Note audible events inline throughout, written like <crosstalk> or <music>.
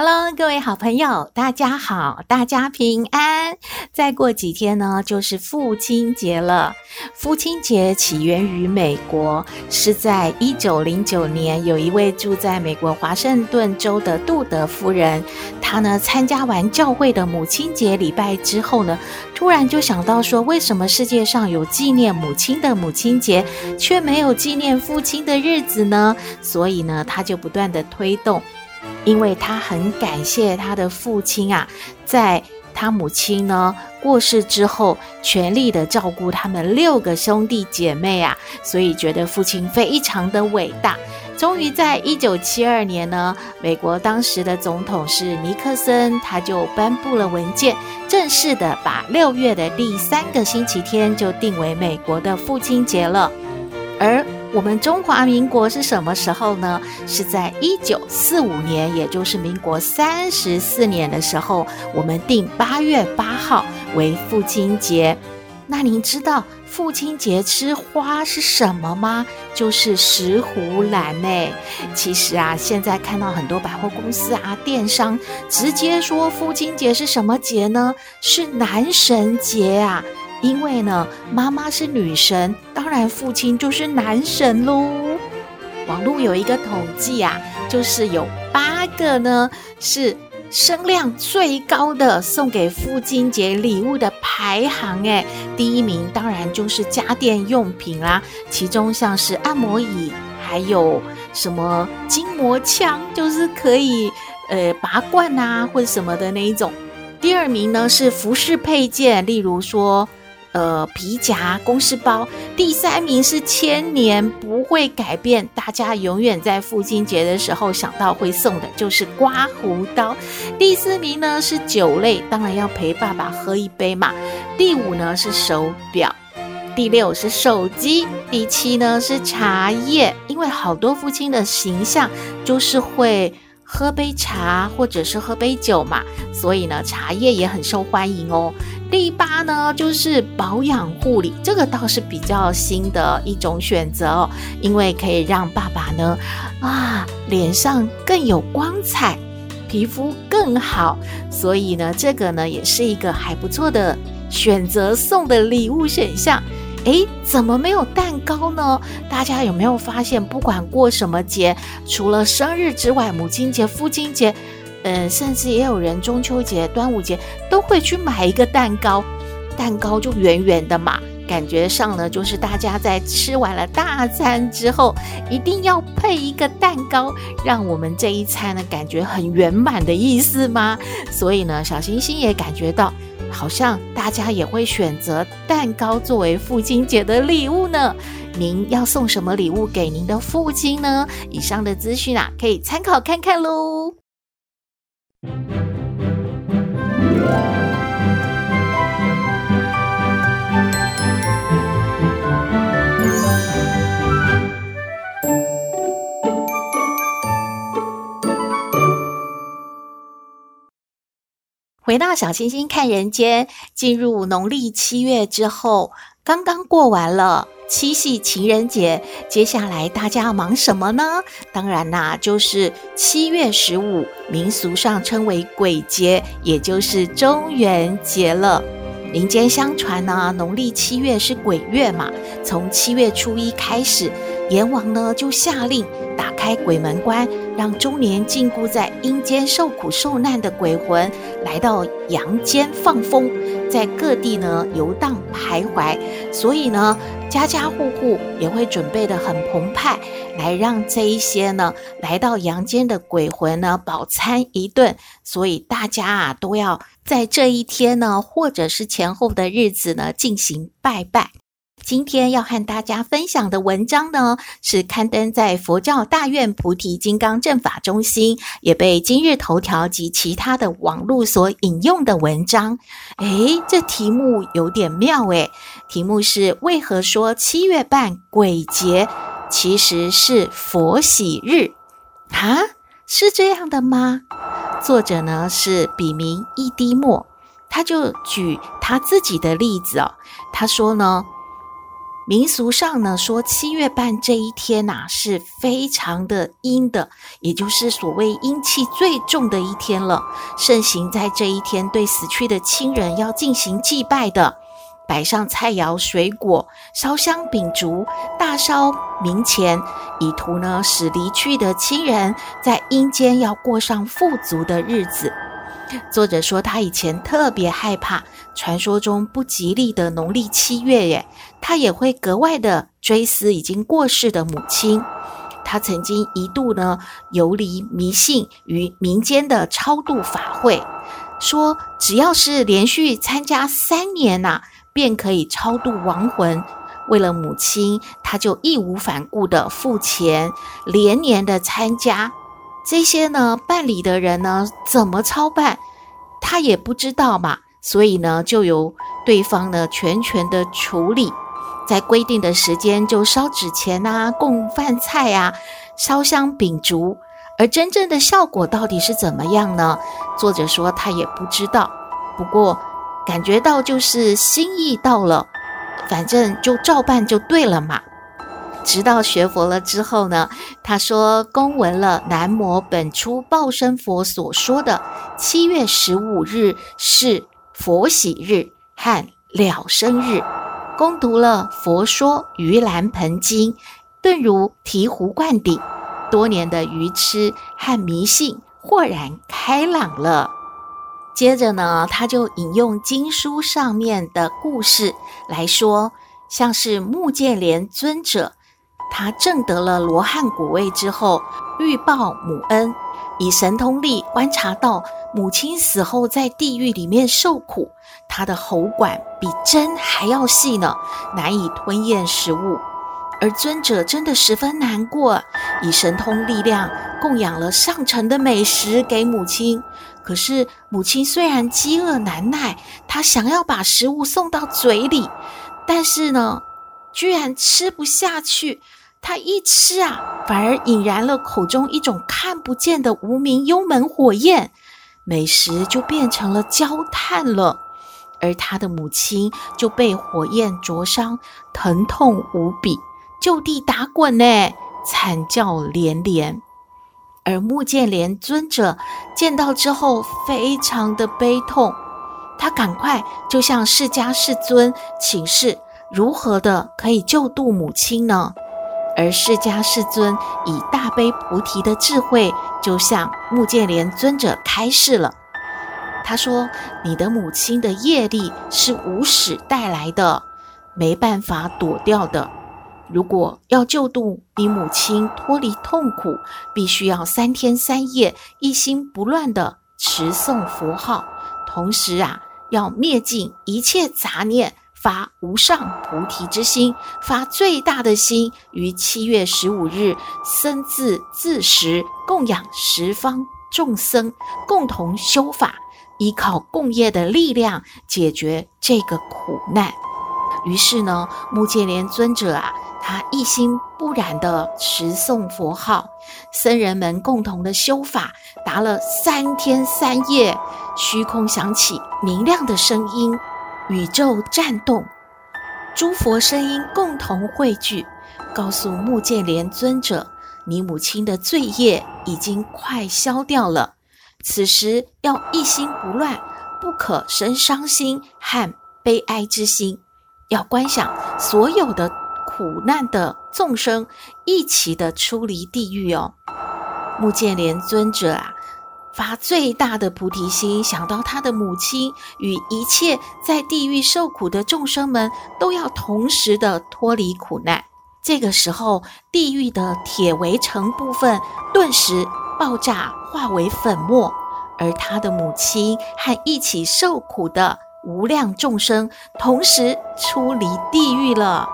Hello，各位好朋友，大家好，大家平安。再过几天呢，就是父亲节了。父亲节起源于美国，是在一九零九年，有一位住在美国华盛顿州的杜德夫人，她呢参加完教会的母亲节礼拜之后呢，突然就想到说，为什么世界上有纪念母亲的母亲节，却没有纪念父亲的日子呢？所以呢，她就不断地推动。因为他很感谢他的父亲啊，在他母亲呢过世之后，全力的照顾他们六个兄弟姐妹啊，所以觉得父亲非常的伟大。终于在一九七二年呢，美国当时的总统是尼克森，他就颁布了文件，正式的把六月的第三个星期天就定为美国的父亲节了，而。我们中华民国是什么时候呢？是在一九四五年，也就是民国三十四年的时候，我们定八月八号为父亲节。那您知道父亲节吃花是什么吗？就是石斛兰呢。其实啊，现在看到很多百货公司啊、电商直接说父亲节是什么节呢？是男神节啊。因为呢，妈妈是女神，当然父亲就是男神喽。网络有一个统计啊，就是有八个呢是声量最高的送给父亲节礼物的排行，哎，第一名当然就是家电用品啦，其中像是按摩椅，还有什么筋膜枪，就是可以呃拔罐啊或什么的那一种。第二名呢是服饰配件，例如说。呃，皮夹、公事包，第三名是千年不会改变，大家永远在父亲节的时候想到会送的就是刮胡刀。第四名呢是酒类，当然要陪爸爸喝一杯嘛。第五呢是手表，第六是手机，第七呢是茶叶，因为好多父亲的形象就是会。喝杯茶或者是喝杯酒嘛，所以呢，茶叶也很受欢迎哦。第八呢，就是保养护理，这个倒是比较新的一种选择哦，因为可以让爸爸呢，啊，脸上更有光彩，皮肤更好，所以呢，这个呢，也是一个还不错的选择送的礼物选项。诶，怎么没有蛋糕呢？大家有没有发现，不管过什么节，除了生日之外，母亲节、父亲节，嗯，甚至也有人中秋节、端午节都会去买一个蛋糕。蛋糕就圆圆的嘛，感觉上呢，就是大家在吃完了大餐之后，一定要配一个蛋糕，让我们这一餐呢感觉很圆满的意思吗？所以呢，小星星也感觉到。好像大家也会选择蛋糕作为父亲节的礼物呢。您要送什么礼物给您的父亲呢？以上的资讯啊，可以参考看看喽。回到小星星看人间，进入农历七月之后，刚刚过完了七夕情人节，接下来大家要忙什么呢？当然啦，就是七月十五，民俗上称为鬼节，也就是中元节了。民间相传呢，农历七月是鬼月嘛，从七月初一开始，阎王呢就下令打开鬼门关，让终年禁锢在阴间受苦受难的鬼魂来到阳间放风，在各地呢游荡徘徊。所以呢，家家户户也会准备得很澎湃，来让这一些呢来到阳间的鬼魂呢饱餐一顿。所以大家啊都要。在这一天呢，或者是前后的日子呢，进行拜拜。今天要和大家分享的文章呢，是刊登在佛教大愿菩提金刚正法中心，也被今日头条及其他的网络所引用的文章。诶，这题目有点妙诶，题目是为何说七月半鬼节其实是佛喜日？啊，是这样的吗？作者呢是笔名一滴墨。他就举他自己的例子哦，他说呢，民俗上呢说七月半这一天呐、是非常的阴的，也就是所谓阴气最重的一天了。盛行在这一天对死去的亲人要进行祭拜的，摆上菜肴水果，烧香秉烛，大烧冥钱，以图呢使离去的亲人在阴间要过上富足的日子。作者说，他以前特别害怕传说中不吉利的农历七月，耶，他也会格外的追思已经过世的母亲。他曾经一度呢游离迷信于民间的超度法会，说只要是连续参加三年呐、便可以超度亡魂。为了母亲，他就义无反顾的付钱，连年的参加。这些呢，办理的人呢，怎么操办，他也不知道嘛，所以呢，就由对方呢全权的处理，在规定的时间就烧纸钱啊，供饭菜啊，烧香秉烛，而真正的效果到底是怎么样呢？作者说他也不知道，不过感觉到就是心意到了，反正就照办就对了嘛。直到学佛了之后呢，他说公闻了南无本初报身佛所说的七月十五日是佛喜日和了生日，恭读了佛说盂兰盆经，顿如醍醐灌顶，多年的愚痴和迷信豁然开朗了。接着呢，他就引用经书上面的故事来说，像是目犍连尊者。他证得了罗汉果位之后，欲报母恩，以神通力观察到母亲死后在地狱里面受苦，他的喉管比针还要细呢，难以吞咽食物。而尊者真的十分难过，以神通力量供养了上乘的美食给母亲。可是母亲虽然饥饿难耐，她想要把食物送到嘴里，但是呢，居然吃不下去。他一吃啊，反而引燃了口中一种看不见的无名幽门火焰，美食就变成了焦炭了，而他的母亲就被火焰灼伤，疼痛无比，就地打滚呢，惨叫连连。而木建连尊者见到之后，非常的悲痛，他赶快就向释迦世尊请示，如何的可以救度母亲呢？而释迦世尊以大悲菩提的智慧，就向目犍连尊者开示了。他说：“你的母亲的业力是无始带来的，没办法躲掉的。如果要救度你母亲脱离痛苦，必须要三天三夜一心不乱地持诵佛号，同时啊，要灭尽一切杂念。”发无上菩提之心，发最大的心，于七月十五日僧自自食，供养十方众生，共同修法，依靠共业的力量解决这个苦难。于是呢，目犍连尊者啊，他一心不染的持诵佛号，僧人们共同的修法，达了三天三夜，虚空响起明亮的声音。宇宙颤动，诸佛声音共同汇聚，告诉目犍连尊者：“你母亲的罪业已经快消掉了，此时要一心不乱，不可生伤心和悲哀之心，要观想所有的苦难的众生一起的出离地狱哦。”目犍连尊者啊。发最大的菩提心，想到他的母亲与一切在地狱受苦的众生们都要同时的脱离苦难。这个时候，地狱的铁围城部分顿时爆炸，化为粉末，而他的母亲和一起受苦的无量众生同时出离地狱了。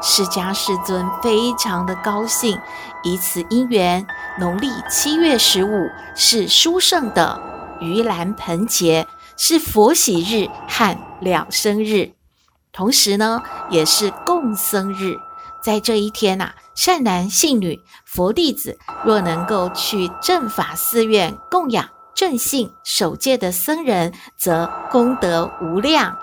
释迦世尊非常的高兴，以此因缘，农历七月十五是殊胜的盂兰盆节，是佛喜日和了生日，同时呢，也是共僧日。在这一天呐、善男信女、佛弟子若能够去正法寺院供养正信守戒的僧人，则功德无量。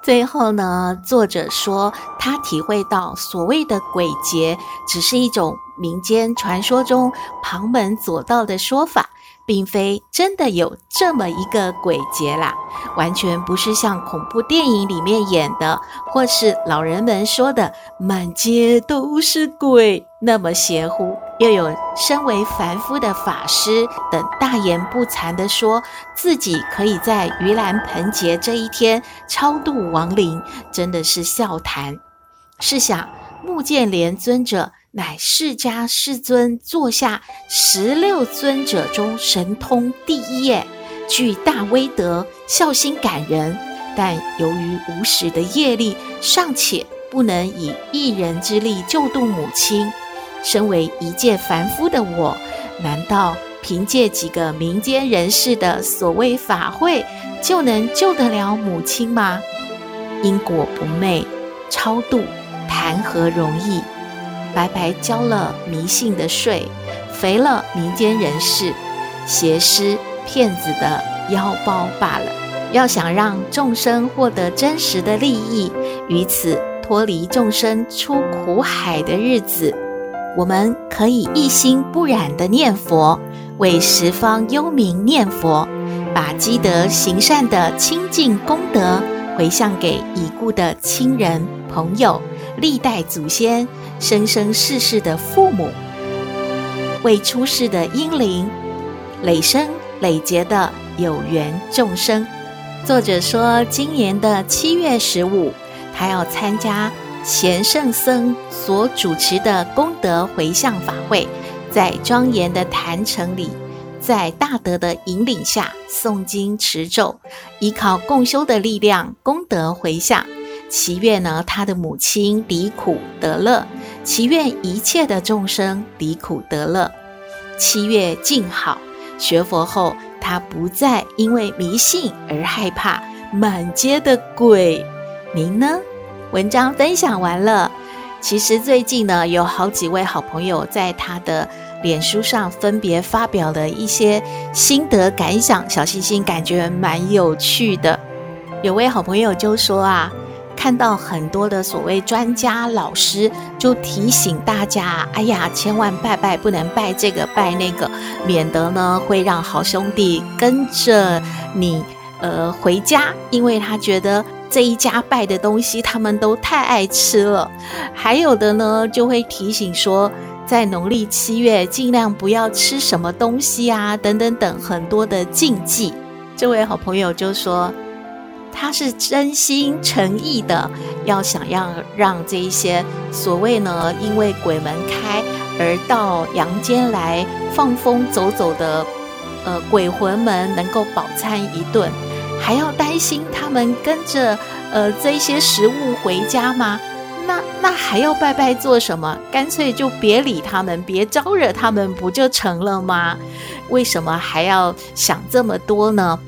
最后呢，作者说他体会到所谓的鬼节，只是一种民间传说中旁门左道的说法。并非真的有这么一个鬼节啦，完全不是像恐怖电影里面演的，或是老人们说的满街都是鬼那么邪乎。又有身为凡夫的法师等大言不惭地说自己可以在盂兰盆节这一天超度亡灵，真的是笑谈。试想，目犍连尊者。乃释迦世尊座下十六尊者中神通第一耶，具大威德，孝心感人。但由于无始的业力，尚且不能以一人之力救度母亲。身为一介凡夫的我，难道凭借几个民间人士的所谓法会，就能救得了母亲吗？因果不昧，超度谈何容易？白白交了迷信的税，肥了民间人士、邪师、骗子的腰包罢了。要想让众生获得真实的利益，于此脱离众生出苦海的日子，我们可以一心不染的念佛，为十方幽冥念佛，把积德行善的清净功德回向给已故的亲人朋友。历代祖先、生生世世的父母、未出世的婴灵、累生累劫的有缘众生。作者说，今年的七月十五，他要参加贤圣僧所主持的功德回向法会，在庄严的坛城里，在大德的引领下诵经持咒，依靠共修的力量，功德回向。祈愿呢，他的母亲离苦得乐；祈愿一切的众生离苦得乐。七月静好，学佛后，他不再因为迷信而害怕满街的鬼。您呢？文章分享完了。其实最近呢，有好几位好朋友在他的脸书上分别发表了一些心得感想，小星星感觉蛮有趣的。有位好朋友就说啊。看到很多的所谓专家老师，就提醒大家：哎呀，千万拜拜不能拜这个拜那个，免得呢会让好兄弟跟着你呃回家，因为他觉得这一家拜的东西他们都太爱吃了。还有的呢就会提醒说，在农历七月尽量不要吃什么东西啊，等等等很多的禁忌。这位好朋友就说。他是真心诚意的，要想要让这一些所谓呢，因为鬼门开而到阳间来放风走走的，呃，鬼魂们能够饱餐一顿，还要担心他们跟着呃这些食物回家吗？那那还要拜拜做什么？干脆就别理他们，别招惹他们，不就成了吗？为什么还要想这么多呢？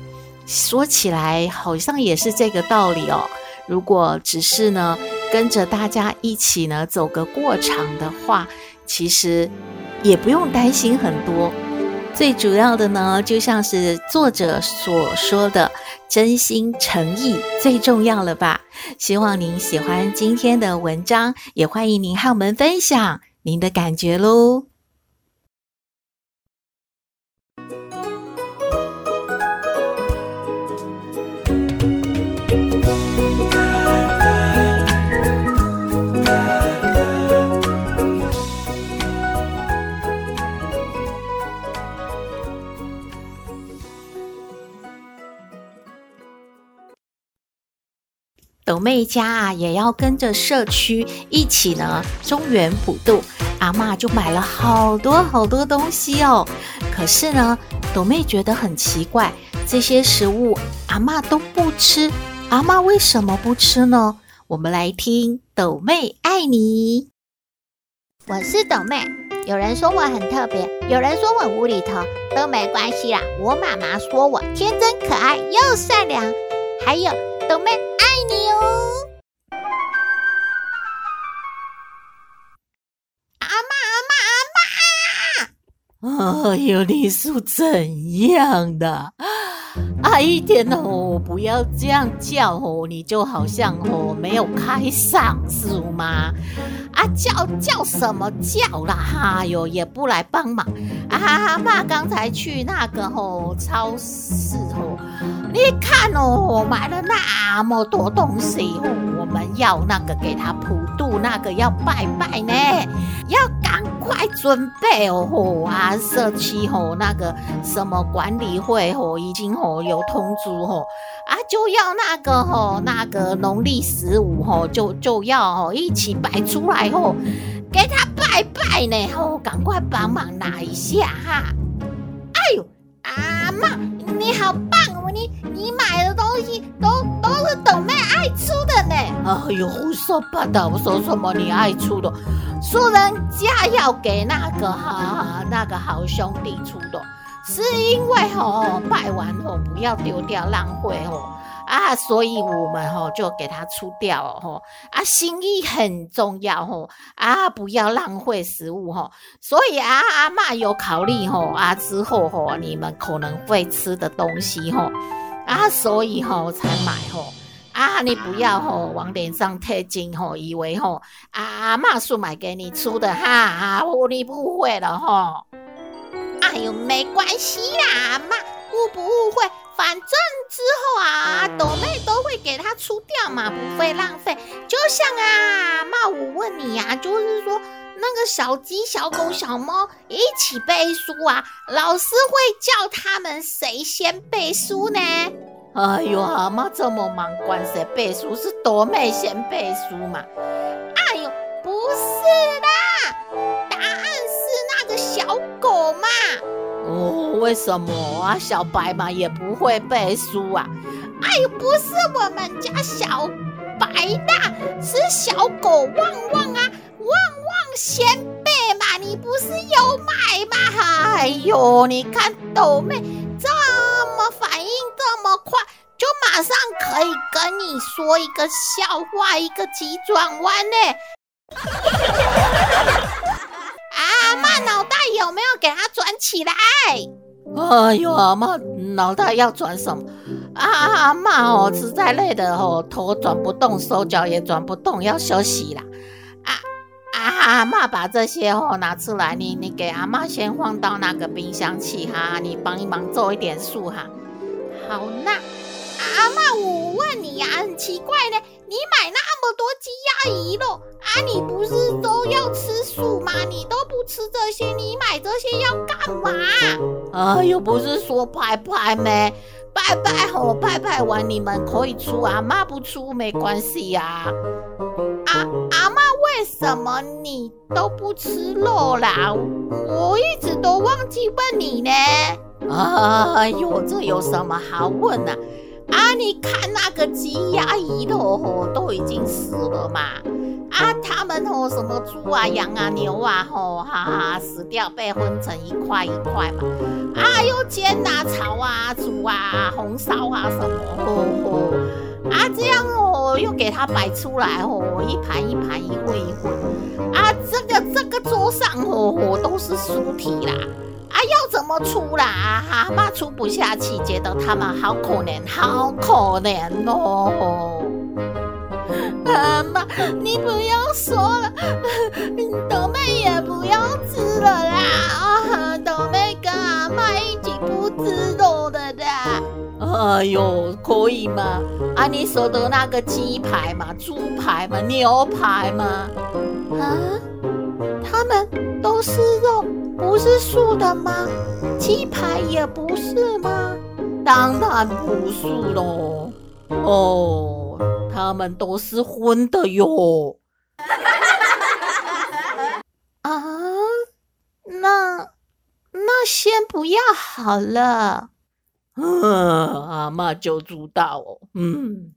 说起来好像也是这个道理哦。如果只是呢跟着大家一起呢走个过场的话，其实也不用担心很多。最主要的呢，就像是作者所说的，真心诚意最重要了吧？希望您喜欢今天的文章，也欢迎您和我们分享您的感觉喽。斗妹家啊，也要跟着社区一起呢，中原普渡。阿嬷就买了好多好多东西哦。可是呢，斗妹觉得很奇怪，这些食物阿嬷都不吃。阿嬷为什么不吃呢？我们来听斗妹爱你。我是斗妹，有人说我很特别，有人说我无厘头，都没关系啦。我妈妈说我天真可爱又善良，还有斗妹爱 <laughs> 哎呦，你是怎样的？啊，一点哦，不要这样叫哦，你就好像哦没有开嗓是吗？啊，叫叫什么叫啦？哈哟，也不来帮忙啊！妈刚才去那个哦超市哦，你看哦，买了那么多东西哦，我们要那个给他普渡，那个要拜拜呢，要快准备哦！吼啊，社区吼那个什么管理会吼已经吼有通知吼，啊就要那个吼那个农历十五吼就就要吼一起摆出来吼，给他拜拜呢吼，赶快帮忙拿一下哈！哎呦，阿妈你好棒哦，你你买的东西都都是董妹爱出的呢！哎呦，胡说八道，我说什么你爱出的？说人家要给那个哈那个好兄弟出的，是因为哦拜完哦不要丢掉浪费吼啊，所以我们吼就给他出掉吼啊，心意很重要吼啊，不要浪费食物吼，所以啊阿嬷有考虑吼啊之后吼你们可能会吃的东西吼啊，所以吼才买吼。啊，你不要吼、哦、往脸上贴金吼，以为吼、哦、阿妈是买给你出的哈，啊，你误会了吼、哦。哎呦，没关系啦，阿妈误不误会，反正之后啊，斗妹都会给他出掉嘛，不会浪费。就像啊，那，我问你呀、啊，就是说那个小鸡、小狗、小猫一起背书啊，老师会叫他们谁先背书呢？哎呦，阿妈这么忙，管谁背书？是朵妹先背书嘛？哎呦，不是啦，哦，为什么啊？小白嘛也不会背书啊？哎，不是我们家小白啦，是小狗旺旺啊，旺旺先背嘛。你不是有买吗？哎呦，你看斗妹这么反应。这么快就马上可以跟你说一个笑话，一个急转弯呢？它转起来？哎呦，阿嬷脑袋要转什么？啊、阿嬷哦，实在累的哦，头转不动，手脚也转不动，要休息啦。啊啊！阿嬷把这些哦拿出来，你你给阿妈先放到那个冰箱去哈，你帮一忙做一点数哈。好，那阿嬷，我问你呀，很奇怪呢，你买那么多鸡鸭鱼肉啊，你不是都要吃素吗？你都不吃这些，你买这些要干嘛？啊，又不是说拜拜没？拜拜吼，拜拜完你们可以出，阿嬷不出没关系呀。啊，阿妈，为什么你都不吃肉啦？我一直都忘记问你呢。哎呦，这有什么好问的啊？啊，你看那个鸡鸭鱼肉吼，都已经死了嘛。啊，他们吼什么猪啊、羊啊、牛啊吼，哈哈，死掉被分成一块一块嘛。啊，又煎啊、炒啊、煮啊、红烧啊什么吼吼。啊，这样哦，又给它摆出来哦，一盘一盘，一份一份。啊，这个这个桌上吼吼都是尸体啦。啊，要怎么出啦？阿嬷出不下去，觉得他们好可怜，好可怜哦。阿嬷，你不要说了，<laughs> 豆妹也不要吃了啦。啊，斗妹跟阿嬷一起不吃肉的啦。哎呦，可以吗？啊，你说的那个鸡排嘛，猪排嘛，牛排嘛？啊，他们都是肉。不是素的吗？鸡排也不是吗？当然不是喽。哦，他们都是荤的哟。<laughs> 啊，那那先不要好了。嗯，阿妈就知道哦。嗯。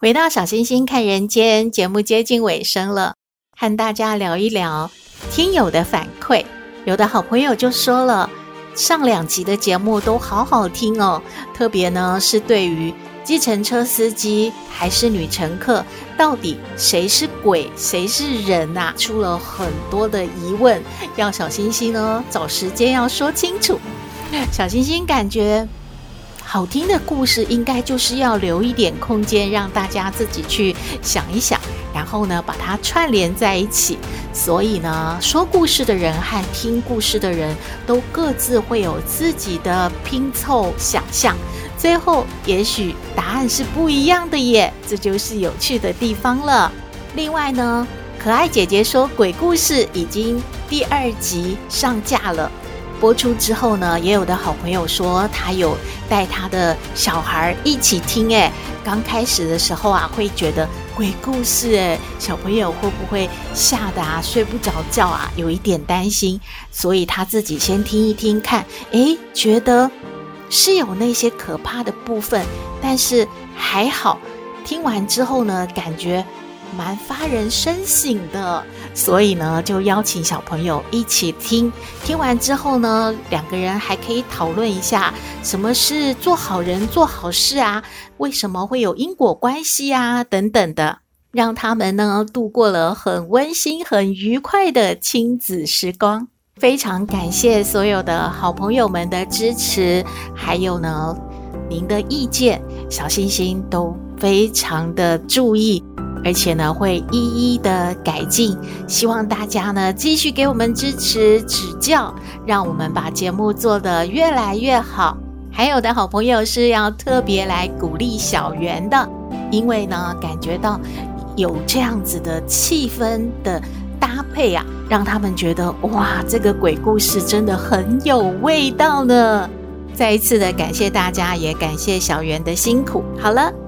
回到小星星看人间节目接近尾声了，和大家聊一聊听友的反馈。有的好朋友就说了，上两集的节目都好好听哦，特别呢是对于计程车司机还是女乘客，到底谁是鬼，谁是人呐、啊？出了很多的疑问，要小星星呢找时间要说清楚。小星星感觉。好听的故事应该就是要留一点空间，让大家自己去想一想，然后呢把它串联在一起。所以呢，说故事的人和听故事的人都各自会有自己的拼凑想象，最后也许答案是不一样的耶，这就是有趣的地方了。另外呢，可爱姐姐说鬼故事已经第二集上架了。播出之后呢，也有的好朋友说他有带他的小孩一起听。诶，刚开始的时候啊，会觉得鬼故事，诶，小朋友会不会吓得啊睡不着觉啊？有一点担心，所以他自己先听一听看，诶，觉得是有那些可怕的部分，但是还好，听完之后呢，感觉。蛮发人深省的，所以呢，就邀请小朋友一起听。听完之后呢，两个人还可以讨论一下，什么是做好人、做好事啊？为什么会有因果关系啊？等等的，让他们呢度过了很温馨、很愉快的亲子时光。非常感谢所有的好朋友们的支持，还有呢，您的意见，小星星都非常的注意。而且呢，会一一的改进，希望大家呢继续给我们支持指教，让我们把节目做得越来越好。还有的好朋友是要特别来鼓励小圆的，因为呢，感觉到有这样子的气氛的搭配啊，让他们觉得哇，这个鬼故事真的很有味道呢。再一次的感谢大家，也感谢小圆的辛苦。好了。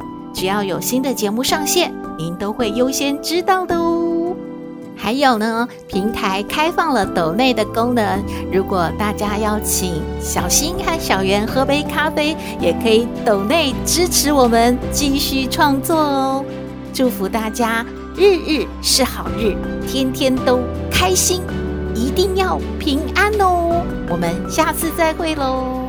只要有新的节目上线，您都会优先知道的哦。还有呢，平台开放了抖内的功能，如果大家要请小新和小圆喝杯咖啡，也可以抖内支持我们继续创作哦。祝福大家日日是好日，天天都开心，一定要平安哦。我们下次再会喽。